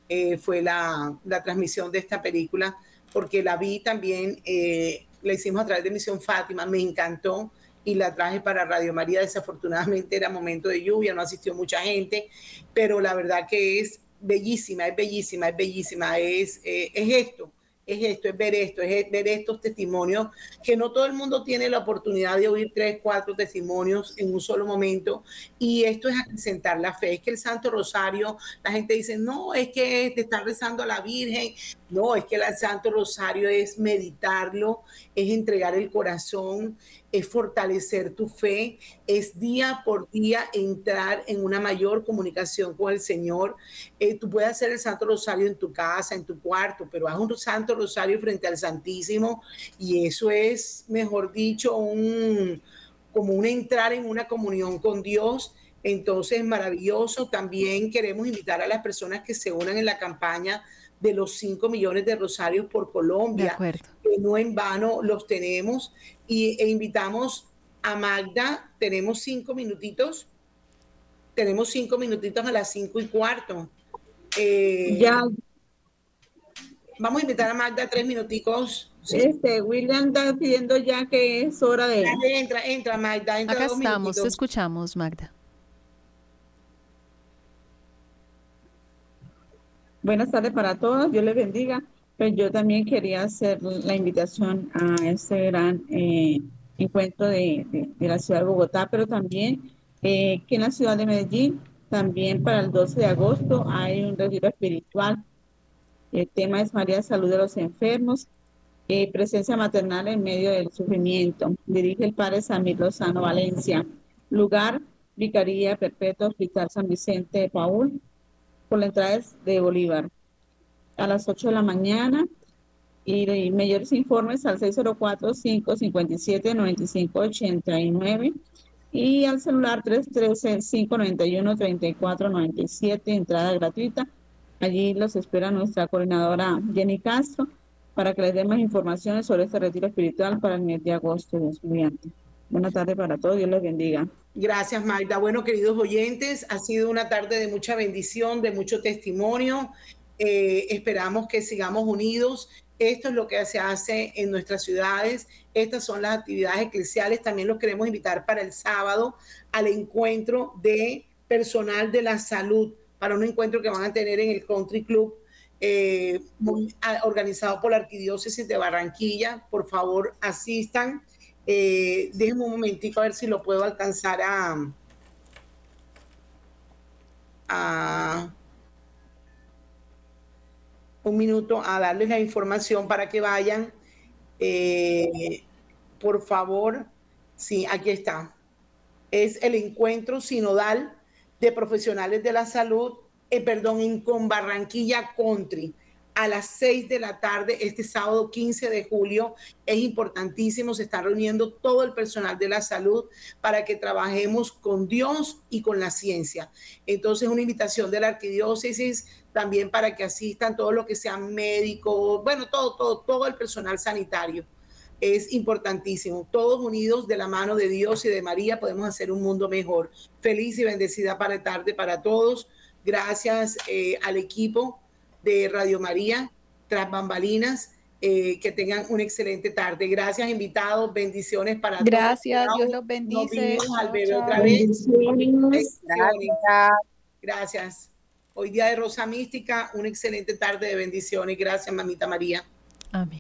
eh, fue la, la, transmisión de esta película, porque la vi también, eh, la hicimos a través de Misión Fátima, me encantó y la traje para Radio María. Desafortunadamente era momento de lluvia, no asistió mucha gente, pero la verdad que es bellísima, es bellísima, es bellísima, es, eh, es esto, es esto, es ver esto, es ver estos testimonios, que no todo el mundo tiene la oportunidad de oír tres, cuatro testimonios en un solo momento, y esto es acrecentar la fe, es que el Santo Rosario, la gente dice, no, es que te está rezando a la Virgen, no, es que el Santo Rosario es meditarlo, es entregar el corazón, es fortalecer tu fe, es día por día entrar en una mayor comunicación con el Señor. Eh, tú puedes hacer el Santo Rosario en tu casa, en tu cuarto, pero haz un Santo Rosario frente al Santísimo y eso es, mejor dicho, un, como un entrar en una comunión con Dios. Entonces, maravilloso. También queremos invitar a las personas que se unan en la campaña de los 5 millones de rosarios por Colombia, que no en vano los tenemos, y, e invitamos a Magda. Tenemos cinco minutitos. Tenemos cinco minutitos a las cinco y cuarto. Eh, ya. Vamos a invitar a Magda tres minuticos. Este, William está pidiendo ya que es hora de... Entra, entra, Magda. Acá estamos, te escuchamos, Magda. Buenas tardes para todos, Dios les bendiga. Pues yo también quería hacer la invitación a este gran eh, encuentro de, la ciudad de Bogotá, pero también eh, que en la ciudad de Medellín, también para el 12 de agosto hay un retiro espiritual. El tema es María Salud de los Enfermos, eh, presencia maternal en medio del sufrimiento. Dirige el padre Samir Lozano Valencia. Lugar, Vicaría Perpetua Hospital San Vicente de Paul, por la entrada de Bolívar. A las 8 de la mañana, y, mayores informes al 604-557-9589 y al celular 313-591-3497, entrada gratuita. Allí los espera nuestra coordinadora Jenny Castro para que les dé más informaciones sobre este retiro espiritual para el mes de agosto de estudiantes. Buenas tardes para todos, Dios les bendiga. Gracias, Magda. Bueno, queridos oyentes, ha sido una tarde de mucha bendición, de mucho testimonio. Eh, esperamos que sigamos unidos esto es lo que se hace en nuestras ciudades. Estas son las actividades eclesiales. También los queremos invitar para el sábado al encuentro de personal de la salud, para un encuentro que van a tener en el Country Club, eh, organizado por la Arquidiócesis de Barranquilla. Por favor, asistan. Eh, déjenme un momentito a ver si lo puedo alcanzar a un minuto a darles la información para que vayan. Eh, por favor, sí, aquí está. Es el encuentro sinodal de profesionales de la salud, eh, perdón, en con Barranquilla Country a las 6 de la tarde este sábado 15 de julio. Es importantísimo, se está reuniendo todo el personal de la salud para que trabajemos con Dios y con la ciencia. Entonces, una invitación de la arquidiócesis también para que asistan todos los que sean médicos, bueno, todo, todo, todo el personal sanitario. Es importantísimo. Todos unidos de la mano de Dios y de María podemos hacer un mundo mejor. Feliz y bendecida para tarde para todos. Gracias eh, al equipo de Radio María, tras bambalinas. Eh, que tengan una excelente tarde. Gracias, invitados. Bendiciones para todos. Gracias, Dios los bendice. al bebé otra vez. Gracias. Gracias. Hoy día de Rosa Mística, una excelente tarde de bendiciones. Gracias, mamita María. Amén.